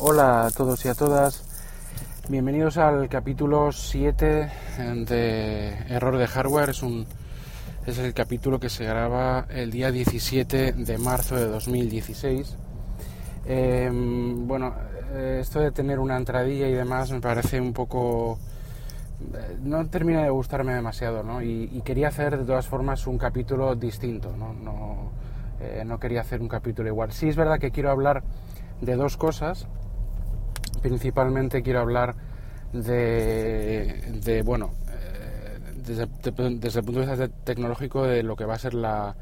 Hola a todos y a todas. Bienvenidos al capítulo 7 de Error de Hardware. Es, el capítulo que se graba el día 17 de marzo de 2016. Em, bueno, eh, esto de tener una entradilla y demás me parece un poco... Eh, no termina de gustarme demasiado, ¿no? Y, quería hacer de todas formas un capítulo distinto, ¿no? No, eh, no quería hacer un capítulo igual. Sí es verdad que quiero hablar de dos cosas. Principalmente quiero hablar de, bueno, desde, desde, el punto de vista tecnológico de lo que va a ser la,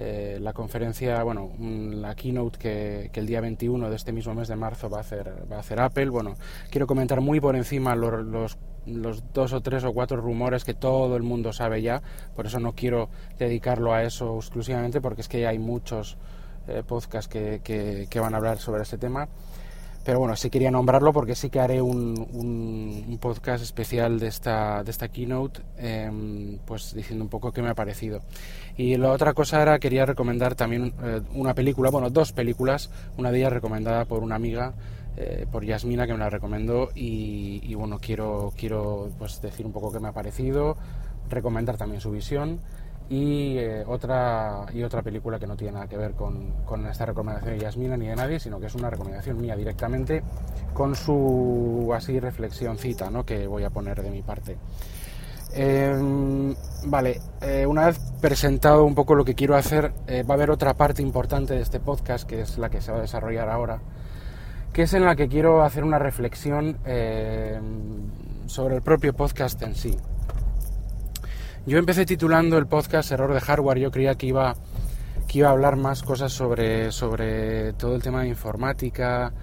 eh, la conferencia, bueno, la keynote que, el día 21 de este mismo mes de marzo va a hacer, va a hacer Apple. Bueno, quiero comentar muy por encima los, los, dos o tres o cuatro rumores que todo el mundo sabe ya, por eso no quiero dedicarlo a eso exclusivamente, porque es que hay muchos eh, podcasts que, que, van a hablar sobre este tema. Pero bueno, sí quería nombrarlo porque sí que haré un, un, podcast especial de esta, de esta keynote, em, pues diciendo un poco qué me ha parecido. Y la otra cosa era, quería recomendar también eh, una película, bueno, dos películas, una de ellas recomendada por una amiga, eh, por Yasmina, que me la recomendó, y, bueno, quiero, quiero pues decir un poco qué me ha parecido, recomendar también su visión y eh, otra y otra película que no tiene nada que ver con, esta recomendación de Yasmina ni de nadie, sino que es una recomendación mía directamente con su así reflexioncita ¿no? que voy a poner de mi parte. Em, vale, eh, una vez presentado un poco lo que quiero hacer, eh, va a haber otra parte importante de este podcast, que es la que se va a desarrollar ahora, que es en la que quiero hacer una reflexión sobre el propio podcast en sí. Yo empecé titulando el podcast Error de Hardware. Yo creía que iba, que iba a hablar más cosas sobre, sobre todo el tema de informática,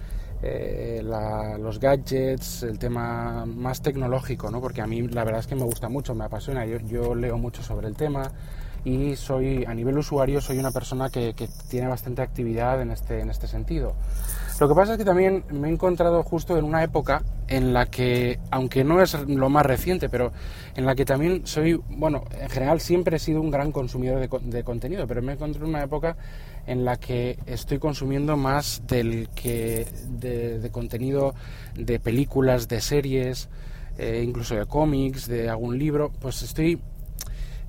eh, los gadgets, el tema más tecnológico, ¿no? porque a mí la verdad es que me gusta mucho, me apasiona. Yo, yo leo mucho sobre el tema y soy, a nivel usuario, soy una persona que, que tiene bastante actividad en este, en este sentido. Lo que pasa es que también me he encontrado justo en una época en la que, aunque no es lo más reciente, pero en la que también soy, bueno, en general siempre he sido un gran consumidor de, contenido, pero me encontré en una época en la que estoy consumiendo más del que de, contenido de películas, de series, eh, incluso de cómics, de algún libro, pues estoy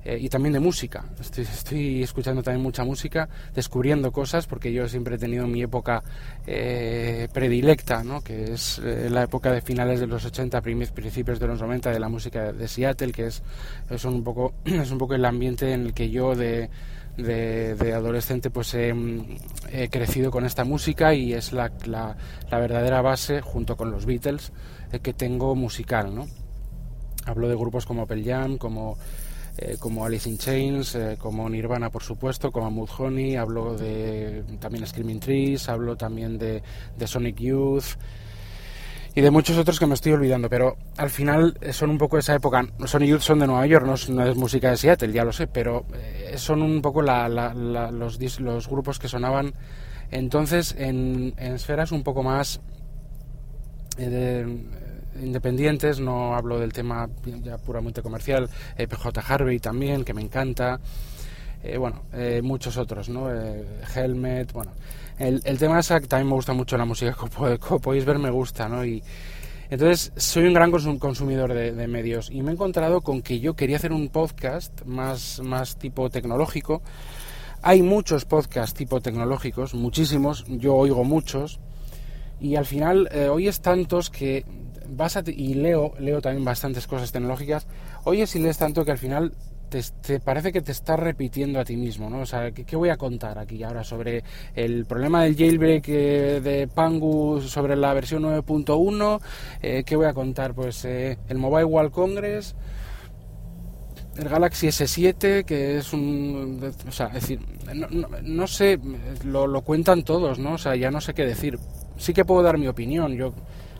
eh, y también de música. Estoy, escuchando también mucha música, descubriendo cosas, porque yo siempre he tenido mi época eh, predilecta, ¿no? que es eh, la época de finales de los 80, principios de los 90 de la música de Seattle, que es, es, un, poco, es un poco el ambiente en el que yo de, de, adolescente pues he, crecido con esta música y es la, la, la verdadera base, junto con los Beatles, que tengo musical. ¿no? Hablo de grupos como Pearl Jam, como eh, como Alice in Chains, eh, como Nirvana, por supuesto, como Mudhoney, hablo de también Screaming Trees, hablo también de, Sonic Youth y de muchos otros que me estoy olvidando, pero al final eh, son un poco esa época. Sonic Youth son de Nueva York, no es, música de Seattle, ya lo sé, pero son un poco los, los, grupos que sonaban entonces en, en esferas un poco más independientes, no hablo del tema ya puramente comercial, eh, PJ Harvey también, que me encanta, eh, bueno, eh, muchos otros, ¿no? Helmet, bueno. El, el tema es que también me gusta mucho la música, como, podéis ver me gusta, ¿no? Y entonces soy un gran consumidor de, de, medios y me he encontrado con que yo quería hacer un podcast más, más tipo tecnológico. Hay muchos podcasts tipo tecnológicos, muchísimos, yo oigo muchos, y al final hoy es tantos que vas y leo, leo también bastantes cosas tecnológicas, oyes y lees tanto que al final te, parece que te estás repitiendo a ti mismo, ¿no? O sea, ¿qué, voy a contar aquí ahora sobre el problema del jailbreak eh, de Pangu sobre la versión 9.1? Eh, ¿Qué voy a contar? Pues eh, el Mobile World Congress, el Galaxy S7, que es un... O sea, es decir, no, sé, lo, lo cuentan todos, ¿no? O sea, ya no sé qué decir. Sí que puedo dar mi opinión, yo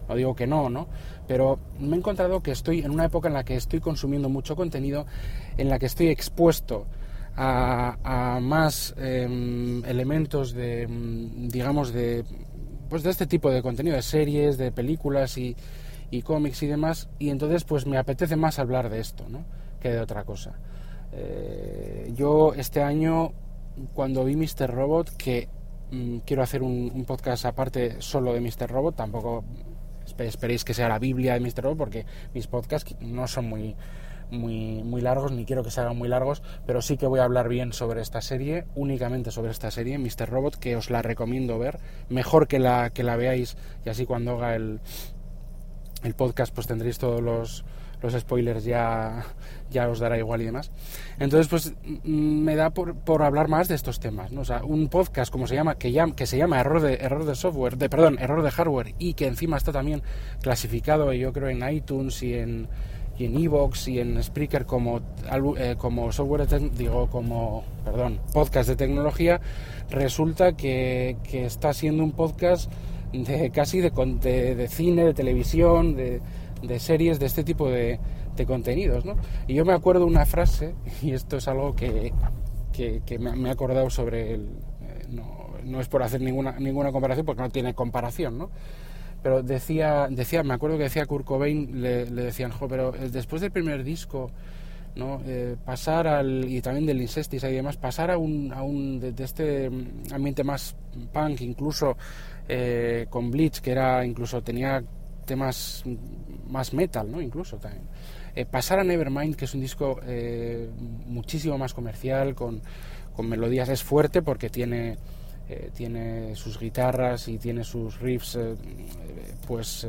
no digo que no, ¿no? Pero me he encontrado que estoy en una época en la que estoy consumiendo mucho contenido, en la que estoy expuesto a, más em, elementos de, em, digamos, de, pues de este tipo de contenido, de series, de películas y, cómics y demás, y entonces pues me apetece más hablar de esto, ¿no? Que de otra cosa. Eh, yo este año, cuando vi Mr. Robot, que mm, quiero hacer un, podcast aparte solo de Mr. Robot, tampoco esperéis que sea la Biblia de Mr. Robot, porque mis podcasts no son muy, muy, muy largos, ni quiero que se hagan muy largos, pero sí que voy a hablar bien sobre esta serie, únicamente sobre esta serie, Mr. Robot, que os la recomiendo ver, mejor que la, que la veáis y así cuando haga el, el podcast pues tendréis todos los, los spoilers ya, ya os dará igual y demás. Entonces, pues mm, me da por, por hablar más de estos temas, ¿no? Sea, un podcast como se llama, que, llama, que se llama error de, error de software, de, perdón, error de hardware, y que encima está también clasificado, yo creo, en iTunes y en y en Evox y en Spreaker como, eh, como software, digo, como, perdón, podcast de tecnología, resulta que, que está siendo un podcast de casi de, de, de cine, de televisión, de, de series, de este tipo de, de contenidos. ¿no? Y yo me acuerdo una frase, y esto es algo que, que, me, he acordado sobre el... Eh, no, no, es por hacer ninguna, ninguna comparación, porque no tiene comparación, ¿no? Pero decía, decía, me acuerdo que decía Kurt Cobain, le, decían, jo, pero eh, después del primer disco, ¿no? Eh, pasar al, y también del Incestis y demás, pasar a un, a un de, este ambiente más punk, incluso con Bleach, que era, incluso tenía temas más metal, ¿no? Incluso también. Eh, pasar a Nevermind, que es un disco eh, muchísimo más comercial, con, con, melodías, es fuerte porque tiene, eh, tiene sus guitarras y tiene sus riffs, pues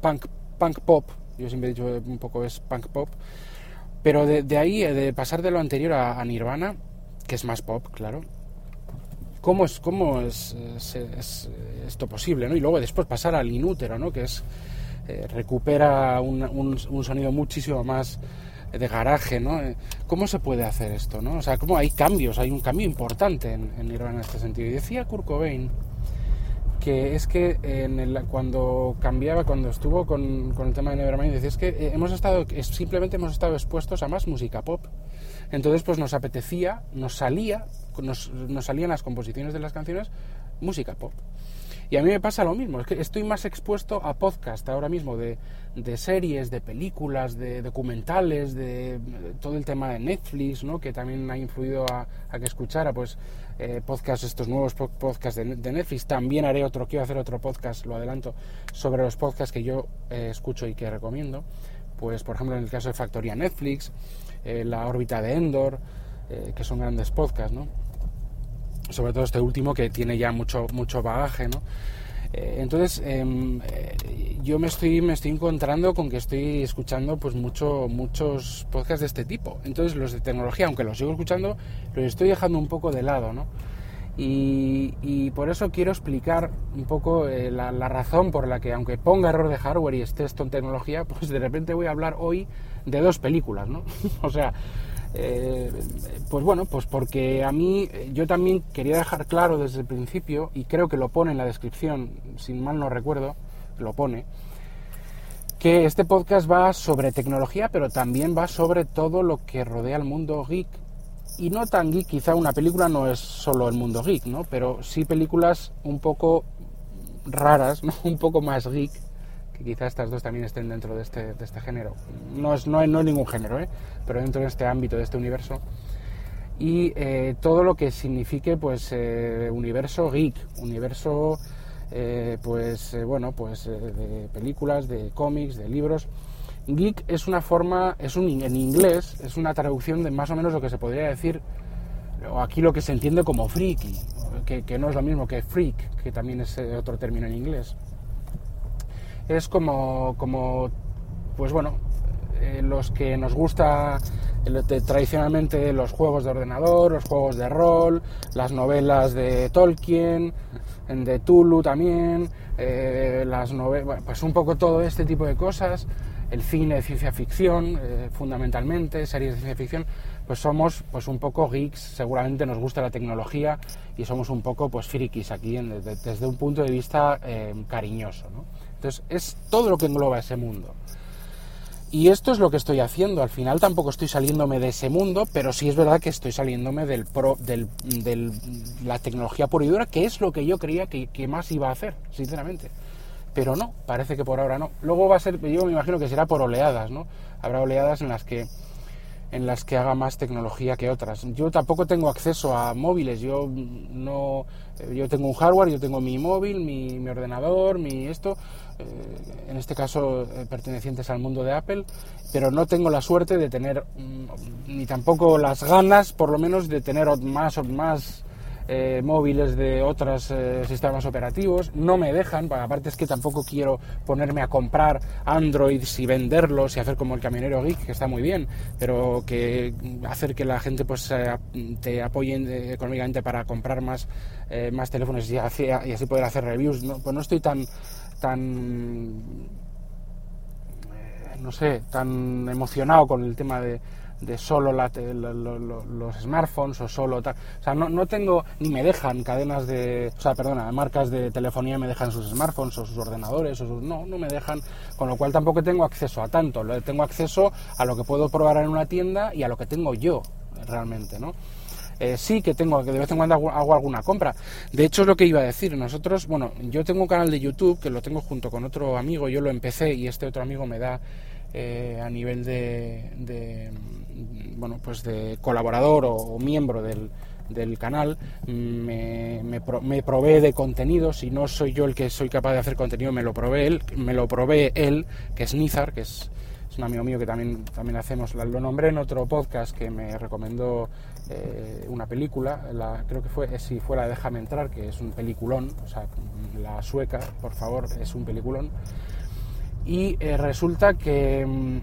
punk, punk pop, yo siempre he dicho un poco es punk pop, pero de, ahí, de pasar de lo anterior a, Nirvana, que es más pop, claro, ¿Cómo es, cómo es, esto posible? ¿no? Y luego después pasar al inútero, ¿no? que es eh, recupera un, sonido muchísimo más de garaje, ¿no? Eh, ¿Cómo se puede hacer esto, no? O sea, ¿cómo hay cambios? Hay un cambio importante en, en Nirvana en este sentido. Y decía Kurt Cobain que es que en el, cuando cambiaba, cuando estuvo con, con, el tema de Nevermind, decía es que eh, hemos estado, simplemente hemos estado expuestos a más música pop. Entonces, pues nos apetecía, nos salía, nos, nos salían las composiciones de las canciones música pop. Y a mí me pasa lo mismo, es que estoy más expuesto a podcast ahora mismo de, de series, de películas, de documentales, de, todo el tema de Netflix, ¿no? que también ha influido a, que escuchara pues eh, podcasts, estos nuevos podcasts de, Netflix. También haré otro, quiero hacer otro podcast, lo adelanto, sobre los podcasts que yo eh, escucho y que recomiendo. Pues por ejemplo en el caso de Factoría Netflix, eh, La órbita de Endor, que son grandes podcasts, ¿no? sobre todo este último que tiene ya mucho, mucho bagaje, ¿no? Eh, entonces em, eh, yo me estoy me estoy encontrando con que estoy escuchando pues mucho muchos podcasts de este tipo entonces los de tecnología aunque los sigo escuchando los estoy dejando un poco de lado no y, por eso quiero explicar un poco eh, la, la, razón por la que aunque ponga error de hardware y esté esto en tecnología pues de repente voy a hablar hoy de dos películas no o sea eh, pues bueno, pues porque a mí yo también quería dejar claro desde el principio, y creo que lo pone en la descripción, sin mal no recuerdo, lo pone, que este podcast va sobre tecnología, pero también va sobre todo lo que rodea el mundo geek. Y no tan geek, quizá una película no es solo el mundo geek, ¿no? Pero sí películas un poco raras, ¿no? un poco más geek, quizás estas dos también estén dentro de este, de este género. No es, no, no ningún género, ¿eh? pero dentro de este ámbito, de este universo. Y eh, todo lo que signifique, pues, eh, universo geek, universo, pues, bueno, pues, de películas, de cómics, de libros. Geek es una forma, es un, en inglés, es una traducción de más o menos lo que se podría decir, o aquí lo que se entiende como freaky, que, que no es lo mismo que freak, que también es otro término en inglés es como, como pues bueno, eh, los que nos gusta tradicionalmente los juegos de ordenador, los juegos de rol, las novelas de Tolkien, de Tulu también, eh, las novelas, pues un poco todo este tipo de cosas, el cine de ciencia ficción, eh, fundamentalmente, series de ciencia ficción, pues somos pues un poco geeks, seguramente nos gusta la tecnología y somos un poco pues frikis aquí desde, un punto de vista cariñoso, ¿no? Entonces, es todo lo que engloba ese mundo. Y esto es lo que estoy haciendo. Al final tampoco estoy saliéndome de ese mundo, pero sí es verdad que estoy saliéndome del la tecnología pura y dura, que es lo que yo creía que, más iba a hacer, sinceramente. Pero no, parece que por ahora no. Luego va a ser, yo me imagino que será por oleadas, ¿no? Habrá oleadas en las que en las que haga más tecnología que otras. Yo tampoco tengo acceso a móviles, yo no yo tengo un hardware, yo tengo mi móvil, mi, ordenador, mi esto, en este caso eh, pertenecientes al mundo de Apple, pero no tengo la suerte de tener mm, ni tampoco las ganas, por lo menos, de tener más más eh, móviles de otros eh, sistemas operativos, no me dejan, aparte es que tampoco quiero ponerme a comprar Androids y venderlos y hacer como el camionero geek, que está muy bien, pero que hacer que la gente pues te apoye económicamente para comprar más, eh, más teléfonos y, así poder hacer reviews, ¿no? pues no estoy tan tan no sé, tan emocionado con el tema de, de solo los smartphones o solo tal. O sea, no, no, tengo ni me dejan cadenas de, o sea, perdona, marcas de telefonía me dejan sus smartphones o sus ordenadores o sus, no, no me dejan, con lo cual tampoco tengo acceso a tanto. Tengo acceso a lo que puedo probar en una tienda y a lo que tengo yo realmente, ¿no? Eh, sí que tengo, que de vez en cuando hago, alguna compra. De hecho, es lo que iba a decir. Nosotros, bueno, yo tengo un canal de YouTube que lo tengo junto con otro amigo, yo lo empecé y este otro amigo me da eh, a nivel de, bueno pues de colaborador o, miembro del, canal me, me, provee de contenido si no soy yo el que soy capaz de hacer contenido me lo provee él me lo provee él que es Nizar que es, un amigo mío que también también hacemos lo nombré en otro podcast que me recomendó eh, una película la, creo que fue si fuera Déjame entrar que es un peliculón o sea la sueca por favor es un peliculón. Y eh, resulta que mm,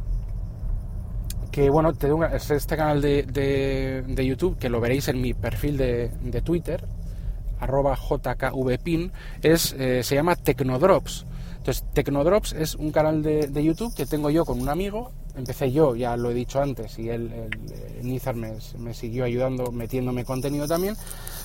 que bueno es este canal de, de, YouTube que lo veréis en mi perfil de, de Twitter arroba jkvpin es eh, se llama Tecnodrops. Entonces Tecnodrops es un canal de, de, YouTube que tengo yo con un amigo empecé yo ya lo he dicho antes y él, el, Nizar me, me siguió ayudando metiéndome contenido también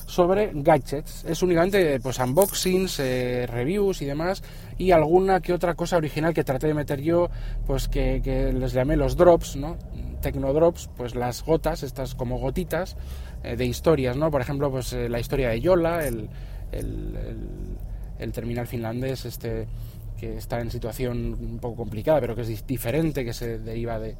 sobre gadgets. Es únicamente pues unboxings, eh, reviews y demás, y alguna que otra cosa original que traté de meter yo, pues que, les llamé los drops, ¿no? Tecnodrops, pues las gotas, estas como gotitas eh, de historias, ¿no? Por ejemplo, pues eh, la historia de Yola, el, el, terminal finlandés, este que está en situación un poco complicada, pero que es diferente, que se deriva de,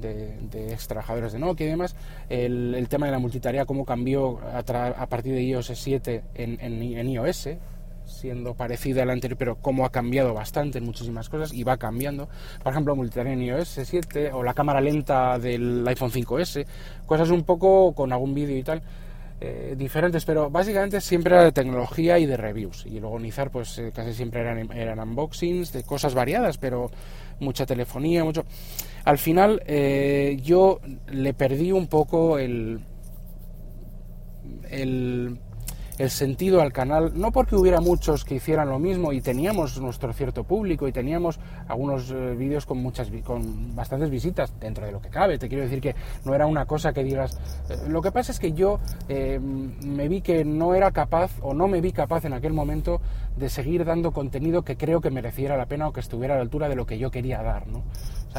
de, ex trabajadores de Nokia y demás, el, tema de la multitarea, cómo cambió a, partir de iOS 7 en, en, iOS, siendo parecida a la anterior, pero cómo ha cambiado bastante en muchísimas cosas y va cambiando. Por ejemplo, multitarea en iOS 7 o la cámara lenta del iPhone 5S, cosas un poco con algún vídeo y tal. Eh, diferentes, pero básicamente siempre era de tecnología y de reviews. Y luego Nizar, pues eh, casi siempre eran, eran unboxings de cosas variadas, pero mucha telefonía, mucho. Al final eh, yo le perdí un poco el, el, el sentido al canal, no porque hubiera muchos que hicieran lo mismo y teníamos nuestro cierto público y teníamos algunos eh, vídeos con muchas con bastantes visitas dentro de lo que cabe, te quiero decir que no era una cosa que digas, eh, lo que pasa es que yo eh, me vi que no era capaz o no me vi capaz en aquel momento de seguir dando contenido que creo que mereciera la pena o que estuviera a la altura de lo que yo quería dar, ¿no?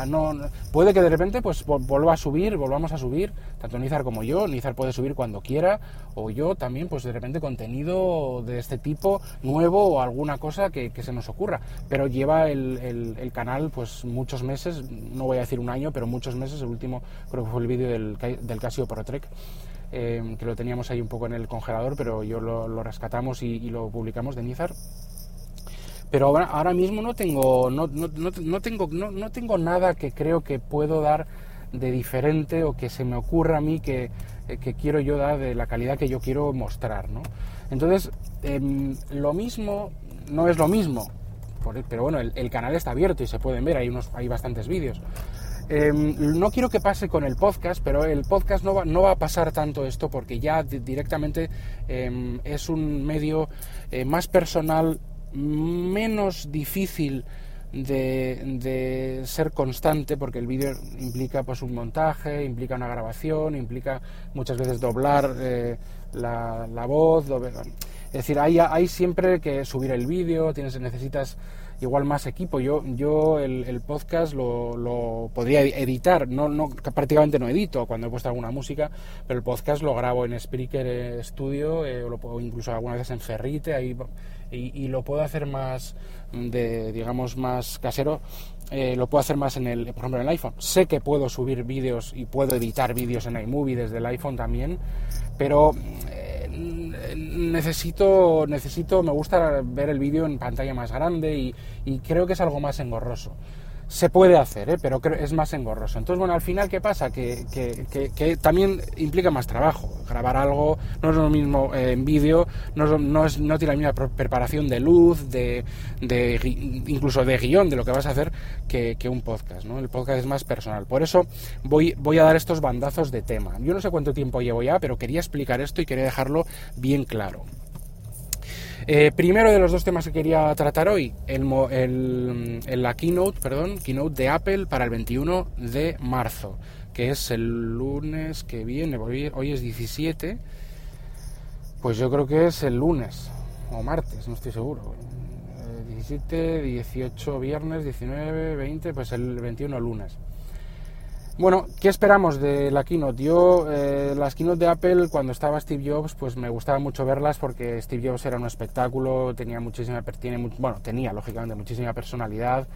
No, puede que de repente pues vuelva a subir, volvamos a subir, tanto Nizar como yo, Nizar puede subir cuando quiera, o yo también, pues de repente contenido de este tipo nuevo o alguna cosa que, se nos ocurra. Pero lleva el, canal pues muchos meses, no voy a decir un año, pero muchos meses, el último creo que fue el vídeo del, del Casio Pro Trek. Eh, que lo teníamos ahí un poco en el congelador, pero yo lo, rescatamos y, y, lo publicamos de Nizar pero ahora, ahora mismo no tengo, no, no, no, tengo, no, tengo nada que creo que puedo dar de diferente o que se me ocurra a mí que, eh, que quiero yo dar de la calidad que yo quiero mostrar. ¿no? Entonces, em, lo mismo no es lo mismo, pero bueno, el, canal está abierto y se pueden ver, hay, unos, hay bastantes vídeos. Em, no quiero que pase con el podcast, pero el podcast no va, no va a pasar tanto esto porque ya directamente em, es un medio eh, más personal menos difícil de, ser constante porque el vídeo implica pues un montaje, implica una grabación, implica muchas veces doblar eh, la, la, voz, es decir, hay, hay siempre que subir el vídeo, tienes, necesitas igual más equipo. Yo, yo el, podcast lo, lo, podría editar, no, no, prácticamente no edito cuando he puesto alguna música, pero el podcast lo grabo en Spreaker Studio eh, o, incluso algunas veces en Ferrite, ahí y, lo puedo hacer más de digamos más casero eh, lo puedo hacer más en el por ejemplo en el iPhone. Sé que puedo subir vídeos y puedo editar vídeos en iMovie desde el iPhone también pero eh, necesito necesito me gusta ver el vídeo en pantalla más grande y creo que es algo más engorroso se puede hacer, ¿eh? pero es más engorroso. Entonces, bueno, al final, ¿qué pasa? Que, que, también implica más trabajo. Grabar algo no es lo mismo eh, en vídeo, no, no, es, no tiene la misma preparación de luz, de, de, incluso de guion de lo que vas a hacer que, un podcast. ¿no? El podcast es más personal. Por eso voy, voy a dar estos bandazos de tema. Yo no sé cuánto tiempo llevo ya, pero quería explicar esto y quería dejarlo bien claro. Eh, primero de los dos temas que quería tratar hoy, el, la keynote, perdón, keynote de Apple para el 21 de marzo, que es el lunes que viene, hoy, es 17, pues yo creo que es el lunes o martes, no estoy seguro. 17, eh, 18 viernes, 19, 20, pues el 21 lunes. Bueno, ¿qué esperamos de la keynote? Yo, eh, las keynote de Apple, cuando estaba Steve Jobs, pues me gustaba mucho verlas porque Steve Jobs era un espectáculo, tenía muchísima, tiene, bueno, tenía lógicamente muchísima personalidad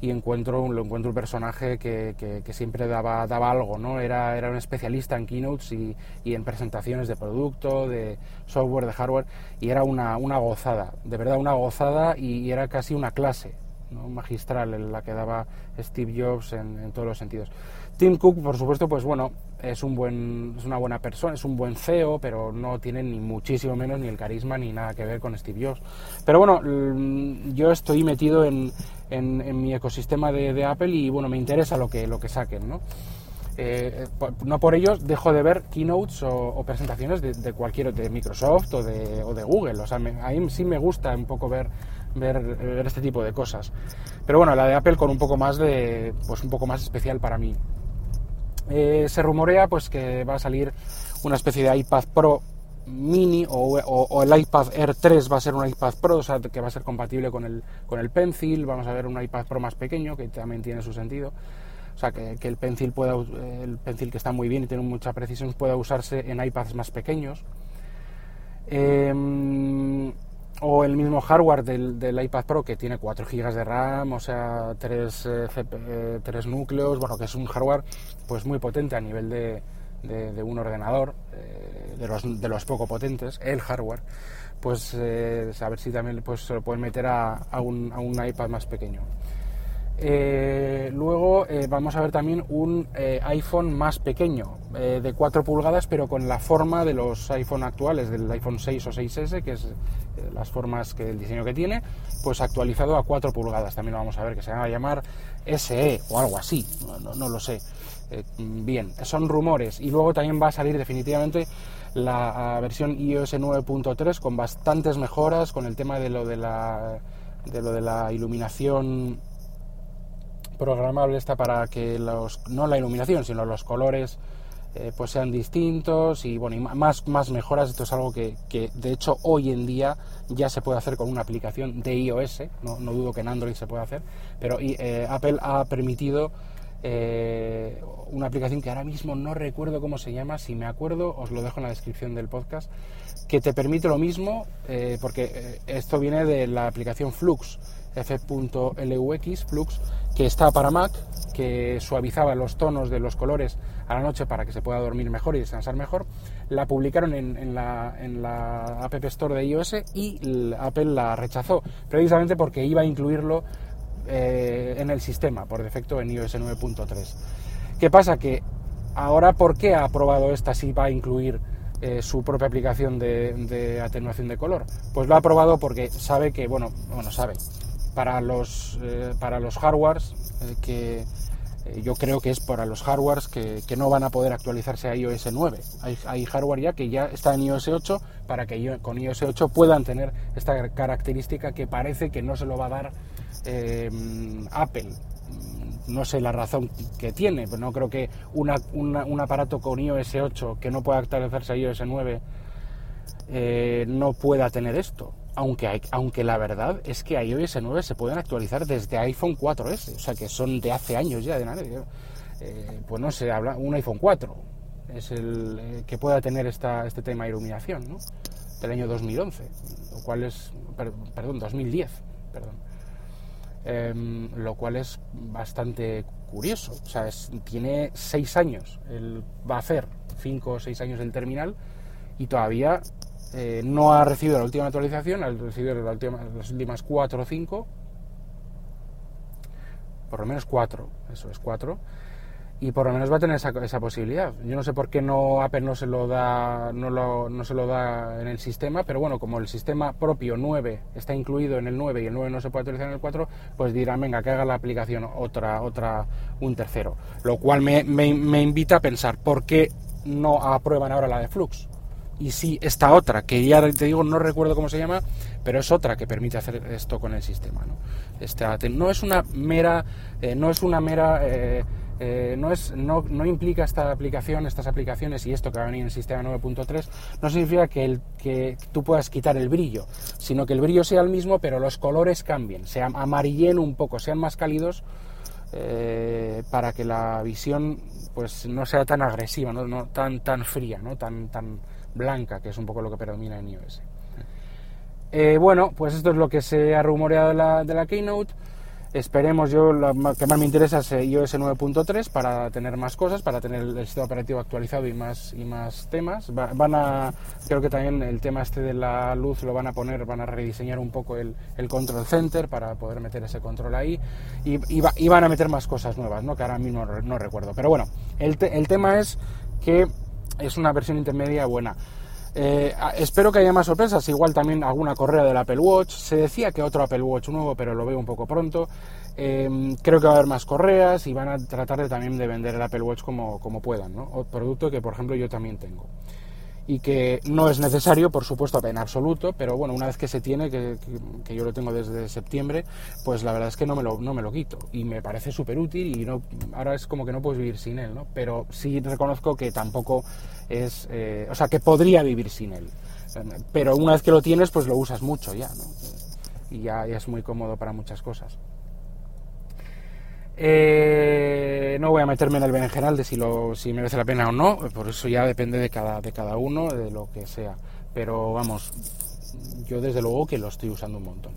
y encuentro, lo encuentro un personaje que, siempre daba, daba algo, ¿no? Era, era un especialista en keynotes y, y, en presentaciones de producto, de software, de hardware, y era una, una gozada, de verdad una gozada y, era casi una clase ¿no? magistral en la que daba Steve Jobs en, en todos los sentidos. Tim Cook, por supuesto, pues bueno, es un buen, es una buena persona, es un buen CEO, pero no tiene ni muchísimo menos ni el carisma ni nada que ver con Steve Jobs. Pero bueno, mm, yo estoy metido en, en, mi ecosistema de, Apple y bueno, me interesa lo que, lo que saquen, ¿no? Eh, no por ello dejo de ver keynotes o, presentaciones de, cualquier de Microsoft o de, o de Google. O sea, a mí sí me gusta un poco ver, ver, ver este tipo de cosas. Pero bueno, la de Apple con un poco más de, pues un poco más especial para mí. Eh, se rumorea pues que va a salir una especie de iPad Pro mini o, el iPad Air 3 va a ser un iPad Pro, que va a ser compatible con el, con el Pencil, vamos a ver un iPad Pro más pequeño, que también tiene su sentido. O sea, que, el Pencil pueda, el Pencil que está muy bien y tiene mucha precisión, pueda usarse en iPads más pequeños. Eh, o el mismo hardware del, iPad Pro que tiene 4 GB de RAM, o sea, 3, eh, eh, núcleos, bueno, que es un hardware pues muy potente a nivel de, de, un ordenador, eh, de, los, de los poco potentes, el hardware, pues a ver si también pues, se lo pueden meter a, a, un, a un iPad más pequeño. Eh, luego eh, vamos a ver también un eh, iPhone más pequeño, de 4 pulgadas, pero con la forma de los iPhone actuales, del iPhone 6 o 6S, que es las formas que el diseño que tiene, pues actualizado a 4 pulgadas. También lo vamos a ver, que se va a llamar SE o algo así, no, lo sé. bien, son rumores. Y luego también va a salir definitivamente la versión iOS 9.3 con bastantes mejoras, con el tema de lo de la, de lo de la iluminación programable está para que los, no la iluminación, sino los colores eh, pues sean distintos y bueno, y más, más mejoras. Esto es algo que, de hecho hoy en día ya se puede hacer con una aplicación de iOS, no, no dudo que en Android se pueda hacer, pero eh, Apple ha permitido eh, una aplicación que ahora mismo no recuerdo cómo se llama, si me acuerdo os lo dejo en la descripción del podcast, que te permite lo mismo, porque esto viene de la aplicación Flux, f.lux, Flux, que está para Mac, que suavizaba los tonos de los colores a la noche para que se pueda dormir mejor y descansar mejor. La publicaron en, la, en la App Store de iOS y Apple la rechazó, precisamente porque iba a incluirlo eh, en el sistema por defecto en iOS 9.3. ¿Qué pasa? Que ahora, ¿por qué ha aprobado esta si va a incluir eh, su propia aplicación de, de, atenuación de color? Pues lo ha aprobado porque sabe que, bueno, bueno, sabe, para los, eh, para los hardwares eh, que eh, yo creo que es para los hardwares que, no van a poder actualizarse a iOS 9. Hay, hardware ya que ya está en iOS 8 para que con iOS 8 puedan tener esta característica que parece que no se lo va a dar Apple. No sé la razón que tiene, pero no creo que un aparato con iOS 8 que no pueda actualizarse a iOS 9 no pueda tener esto aunque, aunque la verdad es que iOS 9 se pueden actualizar desde iPhone 4S, o sea que son de hace años ya de nada. Eh, pues no sé, habla un iPhone 4 es el eh, que pueda tener esta, este tema de iluminación, ¿no? del año 2011, lo cual es, perdón, 2010, perdón. Em, lo cual es bastante curioso. O sea, tiene seis años, él va a hacer cinco o seis años del terminal y todavía eh, no ha recibido la última actualización, ha recibido las últimas cuatro o cinco, por lo menos cuatro, eso es cuatro, y por lo menos va a tener esa, esa, posibilidad. Yo no sé por qué no Apple no se lo da no, lo, no se lo da en el sistema, pero bueno, como el sistema propio 9 está incluido en el 9 y el 9 no se puede actualizar en el 4, pues dirán, venga, que haga la aplicación otra otra un tercero, lo cual me, me, me invita a pensar por qué no aprueban ahora la de Flux. Y sí, esta otra, que ya te digo, no recuerdo cómo se llama, pero es otra que permite hacer esto con el sistema. No, esta, no es una mera, eh, no es una mera eh, eh, no, es, no, no, implica esta aplicación, estas aplicaciones y esto que va a venir en el sistema 9.3, no significa que, el, que tú puedas quitar el brillo, sino que el brillo sea el mismo, pero los colores cambien, se amarillen un poco, sean más cálidos para que la visión pues no sea tan agresiva, no, no tan, tan fría, ¿no? tan, tan blanca, que es un poco lo que predomina en iOS. Eh, bueno, pues esto es lo que se ha rumoreado de la, de la Keynote. Esperemos, yo lo que más me interesa es iOS 9.3 para tener más cosas, para tener el sistema operativo actualizado y más, y más temas. van a, creo que también el tema este de la luz lo van a poner, van a rediseñar un poco el, el control center para poder meter ese control ahí y, van a meter más cosas nuevas, ¿no? que ahora mismo no, recuerdo. Pero bueno, el, el tema es que es una versión intermedia buena. Eh, espero que haya más sorpresas, igual también alguna correa del Apple Watch. Se decía que otro Apple Watch nuevo, pero lo veo un poco pronto. Eh, creo que va a haber más correas y van a tratar de, también de vender el Apple Watch como, como puedan, ¿no? O producto que, por ejemplo, yo también tengo y que no es necesario, por supuesto, en absoluto, pero bueno, una vez que se tiene, que, yo lo tengo desde septiembre, pues la verdad es que no me lo, no me lo quito y me parece súper útil y no, ahora es como que no puedes vivir sin él, ¿no? Pero sí reconozco que tampoco es, eh, o sea, que podría vivir sin él, pero una vez que lo tienes, pues lo usas mucho ya, ¿no? Y ya, ya es muy cómodo para muchas cosas. Eh, no voy a meterme en el berenjenal de si, lo, si merece la pena o no, por eso ya depende de cada, de cada uno, de lo que sea. Pero vamos, yo desde luego que lo estoy usando un montón.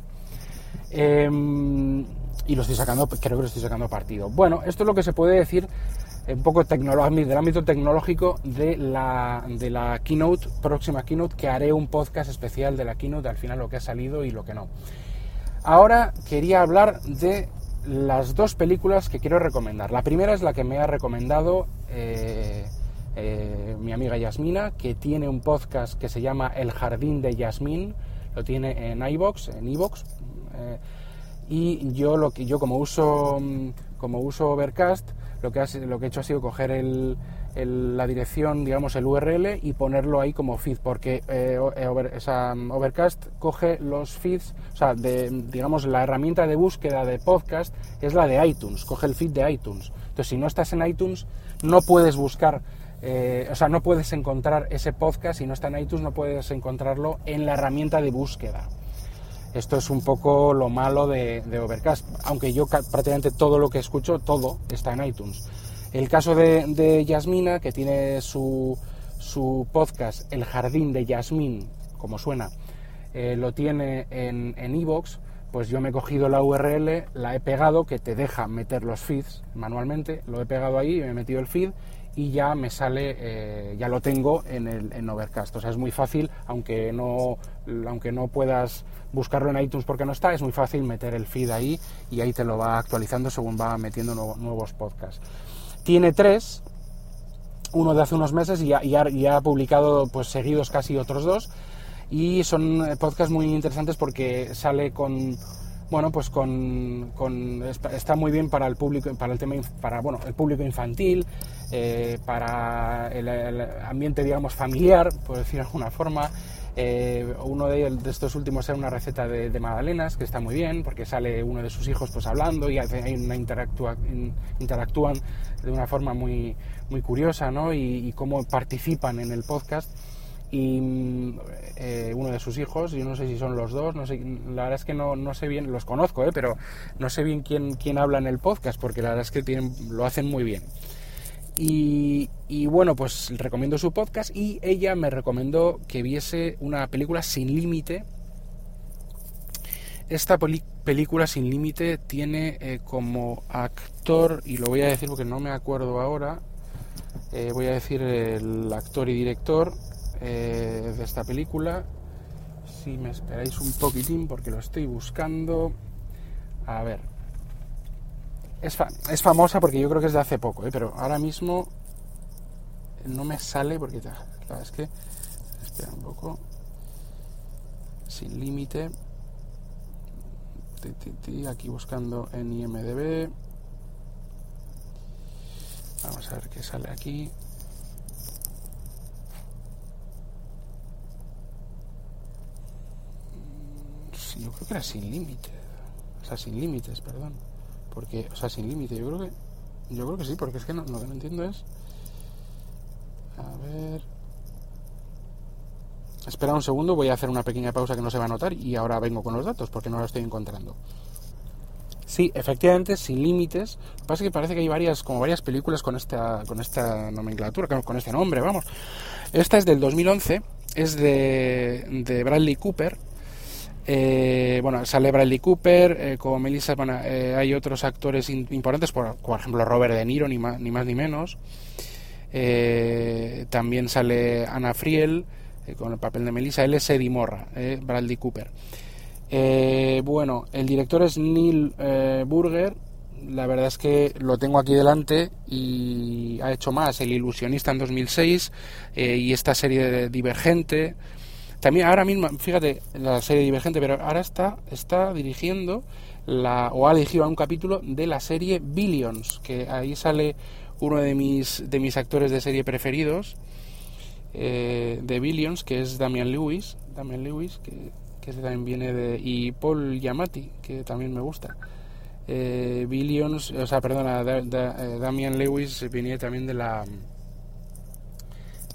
Em, y lo estoy sacando, creo que lo estoy sacando partido. Bueno, esto es lo que se puede decir un poco del ámbito tecnológico de la, de la keynote, próxima keynote, que haré un podcast especial de la keynote, al final lo que ha salido y lo que no. Ahora quería hablar de las dos películas que quiero recomendar. La primera es la que me ha recomendado eh, eh, mi amiga Yasmina, que tiene un podcast que se llama El Jardín de Yasmín, lo tiene en iBox, en iBox. Eh, y yo lo que yo como uso como uso Overcast, lo que, lo que he hecho ha sido coger el, la dirección, digamos, el URL y ponerlo ahí como feed, porque eh, eh, Overcast coge los feeds, o sea, de, digamos, la herramienta de búsqueda de podcast es la de iTunes, coge el feed de iTunes. Entonces, si no estás en iTunes, no puedes buscar, eh, o sea, no puedes encontrar ese podcast, si no está en iTunes, no puedes encontrarlo en la herramienta de búsqueda. Esto es un poco lo malo de, de Overcast, aunque yo prácticamente todo lo que escucho, todo está en iTunes. El caso de, Yasmina, que tiene su, su, podcast El Jardín de Yasmín, como suena, eh, lo tiene en Evox, pues yo me he cogido la URL, la he pegado, que te deja meter los feeds manualmente, lo he pegado ahí, me he metido el feed y ya me sale, eh, ya lo tengo en, el, Overcast. O sea, es muy fácil, aunque no, aunque no puedas buscarlo en iTunes porque no está, es muy fácil meter el feed ahí y ahí te lo va actualizando según va metiendo nuevos podcasts. Tiene tres, uno de hace unos meses y ya, ha publicado pues seguidos casi otros dos. Y son eh, podcasts muy interesantes porque sale con bueno pues con, está muy bien para el público para el tema para bueno el público infantil eh, para el, ambiente digamos familiar por decir de alguna forma eh, uno de, estos últimos era una receta de, de, magdalenas, que está muy bien, porque sale uno de sus hijos pues hablando y hay una interactúan de una forma muy, muy curiosa, ¿no? Y, cómo participan en el podcast. Y mm, eh, uno de sus hijos, yo no sé si son los dos, no sé, la verdad es que no, no sé bien, los conozco, ¿eh? pero no sé bien quién, quién habla en el podcast, porque la verdad es que tienen, lo hacen muy bien. Y, bueno, pues recomiendo su podcast y ella me recomendó que viese una película sin límite. Esta película sin límite tiene eh, como actor, y lo voy a decir porque no me acuerdo ahora, eh, voy a decir el actor y director eh, de esta película. Si me esperáis un poquitín porque lo estoy buscando. A ver, es, es, famosa porque yo creo que es de hace poco, ¿eh? pero ahora mismo no me sale porque la es que espera un poco. Sin límite. Aquí buscando en IMDB. Vamos a ver qué sale aquí. Sí, yo creo que era sin límite. O sea sin límites perdón porque, o sea, sin límite, yo creo que. Yo creo que sí, porque es que no, lo que no entiendo es. A ver. Espera un segundo, voy a hacer una pequeña pausa que no se va a notar y ahora vengo con los datos porque no lo estoy encontrando. Sí, efectivamente, sin límites. Lo que pasa es que parece que hay varias, como varias películas con esta, con esta nomenclatura, con este nombre, vamos. Esta es del 2011, es de, de Bradley Cooper, eh, bueno, sale Bradley Cooper, eh, como Melissa, eh, hay otros actores importantes, por, ejemplo Robert De Niro, ni más ni, más, ni menos. también sale Anna Friel con el papel de Melissa. Él es Eddie Morra, Bradley Cooper. bueno, el director es Neil Burger. La verdad es que lo tengo aquí delante y ha hecho más. El Ilusionista en 2006 y esta serie de Divergente. También ahora mismo, fíjate, la serie Divergente, pero ahora está, está dirigiendo la, o ha dirigido un capítulo de la serie Billions, que ahí sale uno de mis, de mis actores de serie preferidos eh, de Billions, que es Damian Lewis, Damian Lewis, que, que también viene de... y Paul Yamati, que también me gusta. Eh, Billions, o sea, perdona, eh, Damian Lewis viene también de la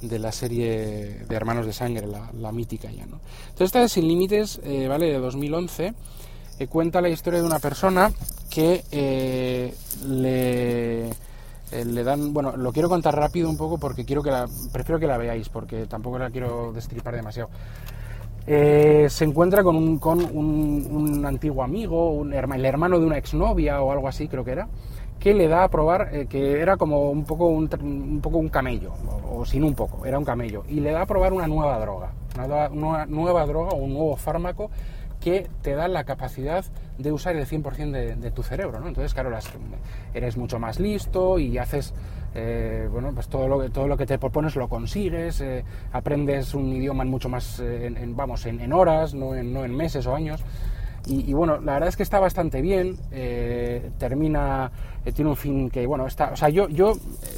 de la serie de Hermanos de Sangre, la, mítica ya, ¿no? Entonces esta de Sin Límites, eh, ¿vale? De 2011, eh, cuenta la historia de una persona que eh, le, le dan... Bueno, lo quiero contar rápido un poco porque quiero que la... Prefiero que la veáis porque tampoco la quiero destripar demasiado. se encuentra con un, con un, un antiguo amigo, un, el hermano de una exnovia o algo así, creo que era, que le da a probar eh, que era como un poco un, un poco un camello, o, sin un poco, era un camello, y le da a probar una nueva droga, una, nueva droga o un nuevo fármaco que te da la capacidad de usar el 100% de, de, tu cerebro, ¿no? Entonces, claro, eres mucho más listo y haces, eh, bueno, pues todo lo, que, todo lo que te propones lo consigues, eh, aprendes un idioma en mucho más, en, vamos, en, en horas, no en, no en meses o años. Y, bueno, la verdad es que está bastante bien, eh, termina, eh, tiene un fin que, bueno, está, o sea, yo, yo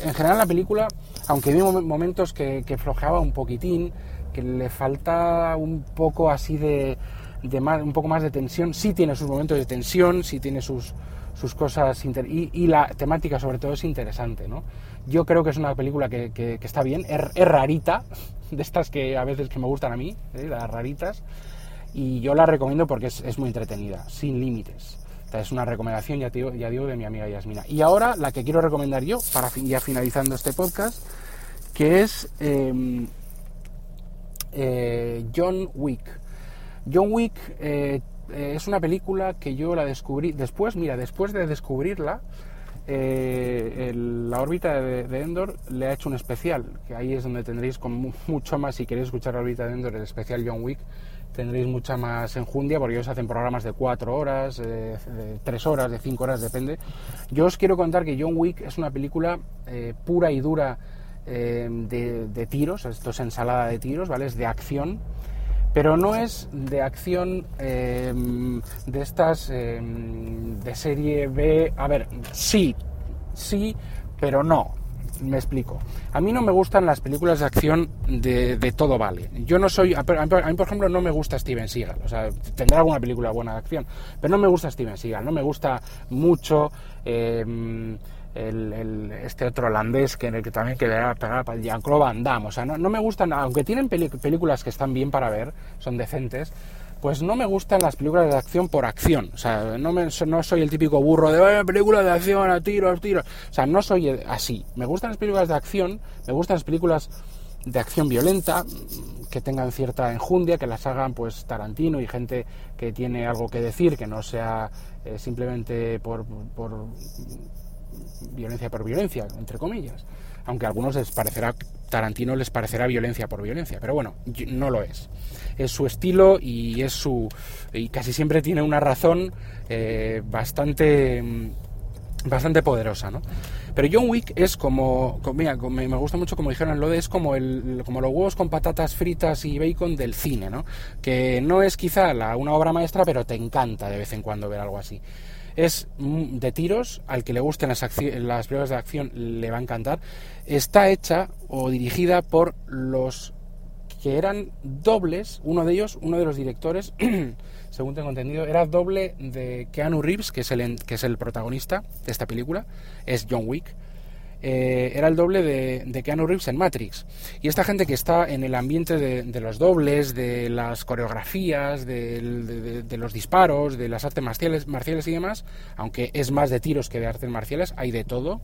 en general la película, aunque vi momentos que, que flojeaba un poquitín, que le falta un poco así de, de más, un poco más de tensión, sí tiene sus momentos de tensión, sí tiene sus, sus cosas y, y, la temática sobre todo es interesante, ¿no? Yo creo que es una película que, que, está bien, es, es, rarita, de estas que a veces que me gustan a mí, ¿eh? las raritas, y yo la recomiendo porque es, muy entretenida, sin límites. es una recomendación, ya, digo, ya digo, de mi amiga Yasmina. Y ahora la que quiero recomendar yo, para ya finalizando este podcast, que es em, eh, John Wick. John Wick eh, es una película que yo la descubrí después, mira, después de descubrirla, eh, la órbita de, Endor le ha hecho un especial, que ahí es donde tendréis con mucho más, si queréis escuchar la órbita de Endor, el especial John Wick, tendréis mucha más enjundia porque ellos hacen programas de cuatro horas, de, tres horas, de cinco horas, depende. Yo os quiero contar que John Wick es una película eh, pura y dura eh, de, tiros, esto es ensalada de tiros, ¿vale? Es de acción, pero no es de acción eh, de estas de serie B. A ver, sí, sí, pero no. Me explico. A mí no me gustan las películas de acción de, todo vale. Yo no soy. A mí, por ejemplo, no me gusta Steven Seagal. O sea, tendrá alguna película buena de acción, pero no me gusta Steven Seagal. No me gusta mucho. Em, el, este otro holandés que en el que también quedará pegar para Jean-Claude Van Damme. O sea, no, me gustan, aunque tienen películas que están bien para ver, son decentes, pues no me gustan las películas de acción por acción. O sea, no, me, no soy el típico burro de películas de acción a tiros, tiros. O sea, no soy así. Me gustan las películas de acción, me gustan las películas de acción violenta, que tengan cierta enjundia, que las hagan pues Tarantino y gente que tiene algo que decir, que no sea eh, simplemente por, por violencia por violencia, entre comillas. Aunque a algunos les parecerá, Tarantino les parecerá violencia por violencia, pero bueno, no lo es. Es su estilo y es su. y casi siempre tiene una razón eh, bastante. Mm, bastante poderosa, ¿no? Pero John Wick es como, mira, me, gusta mucho como dijeron lo de es como el como los huevos con patatas fritas y bacon del cine, ¿no? Que no es quizá la, una obra maestra, pero te encanta de vez en cuando ver algo así es de tiros, al que le gusten las, las pruebas de acción le va a encantar. Está hecha o dirigida por los que eran dobles, uno de ellos, uno de los directores, según tengo entendido, era doble de Keanu Reeves, que es el, que es el protagonista de esta película, es John Wick. Eh, era el doble de, de, Keanu Reeves en Matrix. Y esta gente que está en el ambiente de, los dobles, de las coreografías, de, los disparos, de las artes marciales, marciales y demás, aunque es más de tiros que de artes marciales, hay de todo.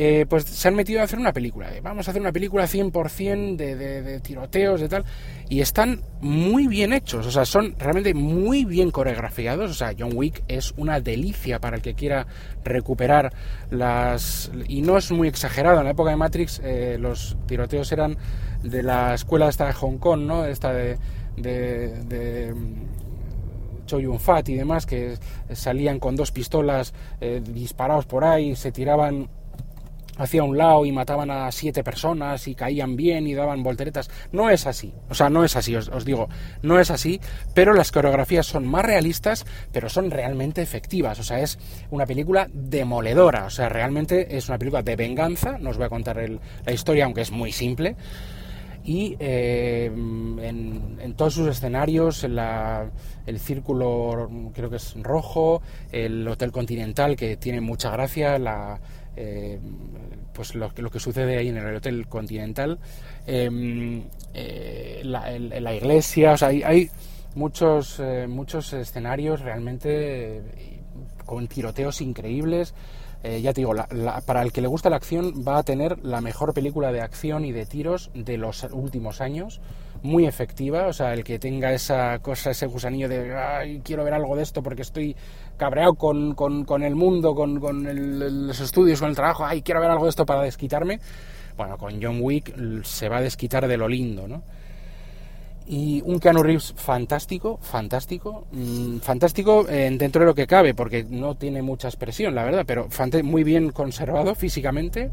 Eh, pues se han metido a hacer una película. vamos a hacer una película 100% de, de, de, tiroteos, de tal. Y están muy bien hechos, o sea, son realmente muy bien coreografiados. O sea, John Wick es una delicia para el que quiera recuperar las. Y no es muy exagerado. En la época de Matrix, eh, los tiroteos eran de la escuela esta de Hong Kong, ¿no? Esta de. de Choi Yun Fat y demás, que salían con dos pistolas eh, disparados por ahí, se tiraban hacia un lado y mataban a siete personas y caían bien y daban volteretas. No es así, o sea, no es así, os, digo, no es así, pero las coreografías son más realistas, pero son realmente efectivas, o sea, es una película demoledora, o sea, realmente es una película de venganza, no os voy a contar la historia, aunque es muy simple, y eh, en, todos sus escenarios, el círculo creo que es rojo, el Hotel Continental que tiene mucha gracia, la, eh, pues lo, lo, que sucede ahí en el Hotel Continental, em, eh, la, iglesia, o sea, hay, muchos, eh, muchos escenarios realmente con tiroteos increíbles. ya te digo, para el que le gusta la acción va a tener la mejor película de acción y de tiros de los últimos años muy efectiva, o sea, el que tenga esa cosa, ese gusanillo de, ay, quiero ver algo de esto porque estoy cabreado con, con, el mundo, con, con los estudios, con el trabajo, ay, quiero ver algo de esto para desquitarme, bueno, con John Wick se va a desquitar de lo lindo, ¿no? Y un Keanu Reeves fantástico, fantástico, mm, fantástico dentro de lo que cabe, porque no tiene mucha expresión, la verdad, pero muy bien conservado físicamente.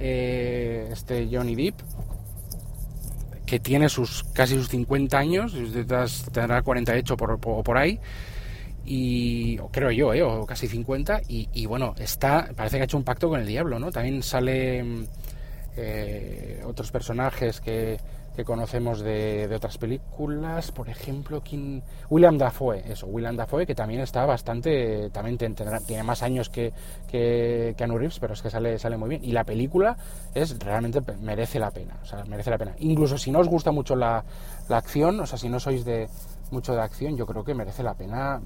Eh, este Johnny Depp, que tiene sus casi sus 50 años, tendrá 48 por, por, por ahí, y creo yo, ¿eh? o casi 50, y, bueno, está, parece que ha hecho un pacto con el diablo, ¿no? También sale eh, otros personajes que, que conocemos de, de, otras películas, por ejemplo, ¿quién? William Dafoe, eso, William Dafoe, que también está bastante, también tiene más años que, que, que Anu Reeves, pero es que sale, sale muy bien. Y la película es realmente merece la pena, o sea, merece la pena. Incluso si no os gusta mucho la, la acción, o sea, si no sois de mucho de acción, yo creo que merece la pena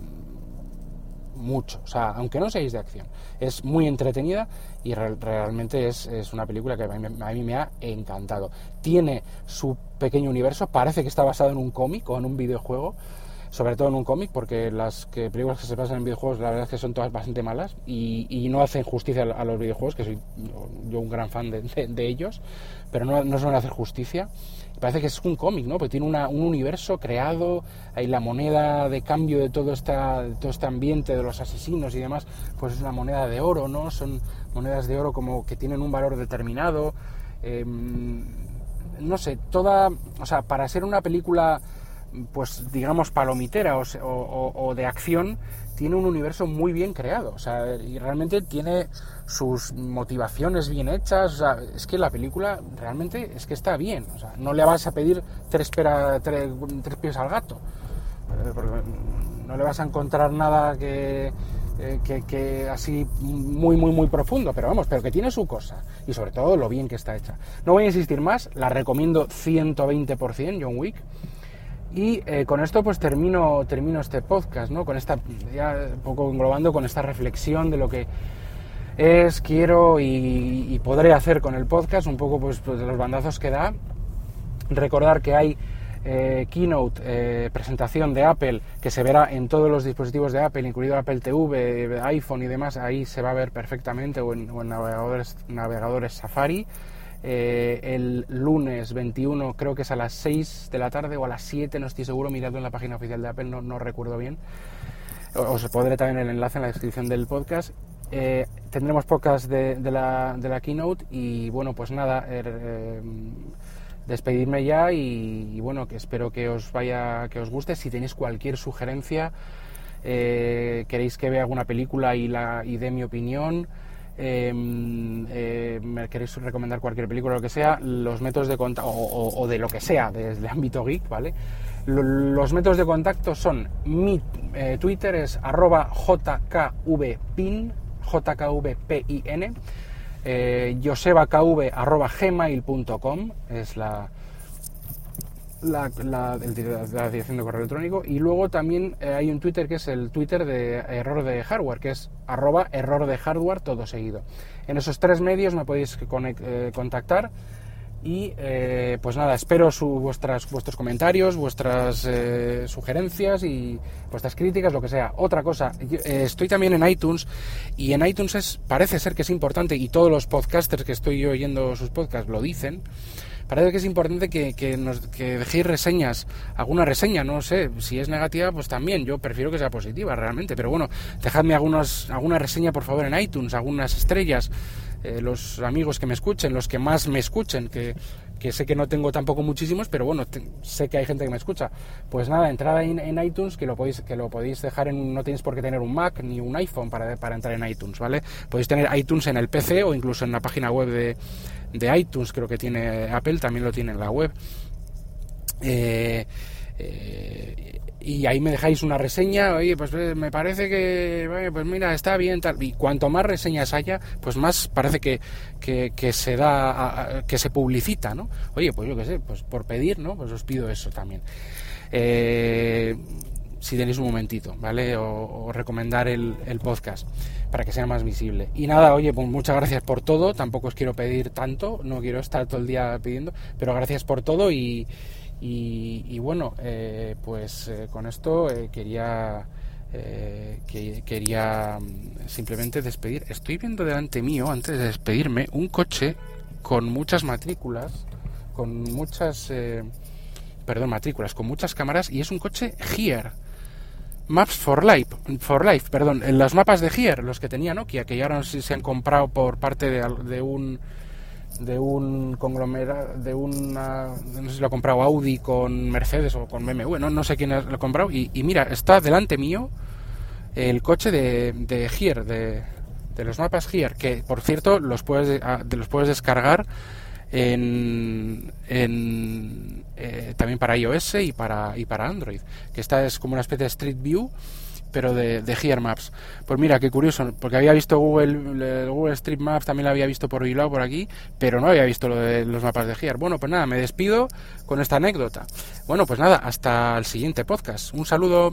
mucho, o sea, aunque no seáis de acción, es muy entretenida y realmente es, una película que a mí, me ha encantado. Tiene su pequeño universo, parece que está basado en un cómic o en un videojuego, sobre todo en un cómic, porque las que, películas que se pasan en videojuegos la verdad es que son todas bastante malas y, no hacen justicia a, los videojuegos, que soy yo un gran fan de, ellos, pero no, no suelen hacer justicia parece que es un cómic, ¿no? Porque tiene un universo creado, hay la moneda de cambio de todo, esta, todo este ambiente de los asesinos y demás, pues es una moneda de oro, ¿no? Son monedas de oro como que tienen un valor determinado. Em, no sé, toda, o sea, para ser una película, pues digamos, palomitera o de acción, tiene un universo muy bien creado, o sea, y realmente tiene sus motivaciones bien hechas, o sea, es que la película realmente es que está bien, o sea, no le vas a pedir tres, pies al gato, eh, no le vas a encontrar nada que, eh, que, que, así muy, muy, muy profundo, pero vamos, pero que tiene su cosa, y sobre todo lo bien que está hecha. No voy a insistir más, la recomiendo 120% John Wick, Y eh, con esto pues termino, termino este podcast, ¿no? Con esta, ya poco englobando con esta reflexión de lo que es, quiero y, podré hacer con el podcast, un poco pues, pues, de los bandazos que da. Recordar que hay eh, keynote, eh, presentación de Apple, que se verá en todos los dispositivos de Apple, incluido Apple TV, iPhone y demás, ahí se va a ver perfectamente, o en, navegadores, navegadores Safari. Eh, el lunes 21, creo que es a las 6 de la tarde o a las 7, no estoy seguro, miradlo en la página oficial de Apple, no, recuerdo bien. Os pondré también el enlace en la descripción del podcast. Eh, tendremos podcast de, la, de, la, keynote y bueno, pues nada, eh, despedirme ya y, bueno, que espero que os vaya, que os guste. Si tenéis cualquier sugerencia, eh, queréis que vea alguna película y, la, y dé mi opinión, me queréis recomendar cualquier película o lo que sea, los métodos de contacto, o, de lo que sea, desde ámbito geek, ¿vale? Los métodos de contacto son mi Twitter es arroba jkvpin jkvpin, eh, josebakv.gmail.com es la, la, la, dirección de correo electrónico y luego también eh, hay un Twitter que es el Twitter de error de hardware que es arroba error de hardware todo seguido en esos tres medios me podéis eh, contactar y eh, pues nada, espero su, vuestras, vuestros comentarios, vuestras eh, sugerencias y vuestras críticas, lo que sea. Otra cosa, eh, estoy también en iTunes y en iTunes es, parece ser que es importante y todos los podcasters que estoy oyendo sus podcasts lo dicen. Parece que es importante que, que, que dejéis reseñas, alguna reseña, no sé, si es negativa, pues también, yo prefiero que sea positiva realmente, pero bueno, dejadme algunos, alguna reseña por favor en iTunes, algunas estrellas, eh, los amigos que me escuchen, los que más me escuchen, que, sé que no tengo tampoco muchísimos, pero bueno, sé que hay gente que me escucha. Pues nada, entrada en, iTunes, que lo podéis, que lo podéis dejar en, no tenéis por qué tener un Mac ni un iPhone para, para entrar en iTunes, ¿vale? Podéis tener iTunes en el PC o incluso en la página web de, de iTunes, creo que tiene Apple, también lo tiene en la web. Eh, eh, y ahí me dejáis una reseña, oye, pues eh, me parece que, pues mira, está bien, tal. Y cuanto más reseñas haya, pues más parece que, que, se da, que se publicita, ¿no? Oye, pues yo qué sé, pues por pedir, ¿no? Pues os pido eso también. Eh, si tenéis un momentito, ¿vale? O, recomendar el, podcast para que sea más visible. Y nada, oye, pues muchas gracias por todo. Tampoco os quiero pedir tanto, no quiero estar todo el día pidiendo, pero gracias por todo y bueno, eh, pues eh, con esto eh, quería, que, quería mm, simplemente despedir. Estoy viendo delante mío, antes de despedirme, un coche con muchas matrículas, con muchas, perdón, matrículas, con muchas cámaras y es un coche Here. Maps for Life, for Life, perdón, en los mapas de Here, los que tenía Nokia, que ya ahora se han comprado por parte de un de un conglomerado, de una, no sé si lo ha comprado Audi con Mercedes o con BMW, no, no sé quién lo ha comprado, y, mira, está delante mío el coche de, de Here, de, de los mapas Here, que por cierto los puedes, ah, los puedes descargar en, en eh, también para iOS y para, y para Android, que esta es como una especie de Street View pero de, de Maps. Pues mira, qué curioso, porque había visto Google, Google Street Maps, también lo había visto por lado por aquí, pero no había visto lo de los mapas de Gear. Bueno, pues nada, me despido con esta anécdota. Bueno, pues nada, hasta el siguiente podcast. Un saludo.